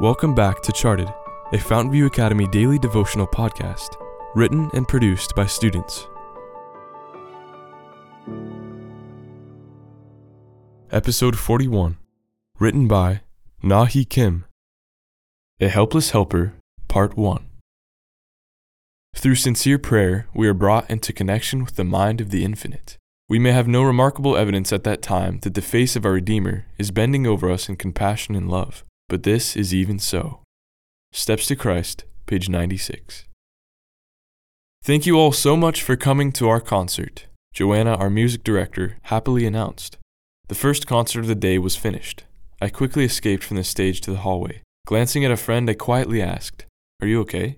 Welcome back to Charted, a Fountainview Academy daily devotional podcast, written and produced by students. Episode 41, written by Nahi Kim. A Helpless Helper, Part 1. Through sincere prayer, we are brought into connection with the mind of the infinite. We may have no remarkable evidence at that time that the face of our Redeemer is bending over us in compassion and love but this is even so. Steps to Christ, page 96. Thank you all so much for coming to our concert, Joanna, our music director, happily announced. The first concert of the day was finished. I quickly escaped from the stage to the hallway. Glancing at a friend, I quietly asked, Are you okay?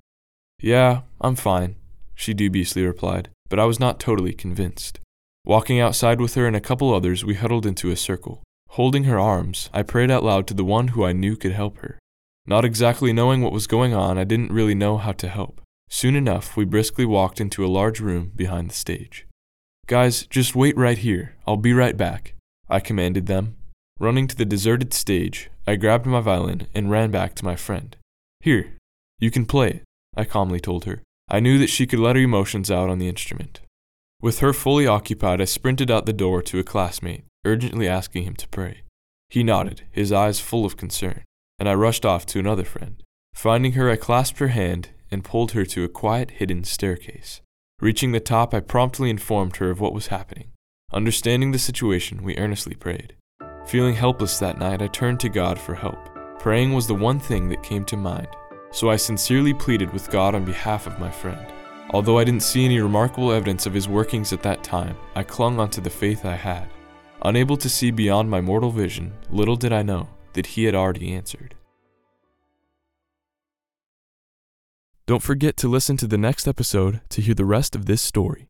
Yeah, I'm fine, she dubiously replied, but I was not totally convinced. Walking outside with her and a couple others, we huddled into a circle. Holding her arms, I prayed out loud to the one who I knew could help her. Not exactly knowing what was going on, I didn't really know how to help. Soon enough, we briskly walked into a large room behind the stage. Guys, just wait right here. I'll be right back, I commanded them. Running to the deserted stage, I grabbed my violin and ran back to my friend. Here, you can play it, I calmly told her. I knew that she could let her emotions out on the instrument. With her fully occupied, I sprinted out the door to a classmate urgently asking him to pray. He nodded, his eyes full of concern, and I rushed off to another friend. Finding her, I clasped her hand and pulled her to a quiet, hidden staircase. Reaching the top, I promptly informed her of what was happening. Understanding the situation, we earnestly prayed. Feeling helpless that night, I turned to God for help. Praying was the one thing that came to mind, so I sincerely pleaded with God on behalf of my friend. Although I didn't see any remarkable evidence of his workings at that time, I clung onto the faith I had. Unable to see beyond my mortal vision, little did I know that he had already answered. Don't forget to listen to the next episode to hear the rest of this story.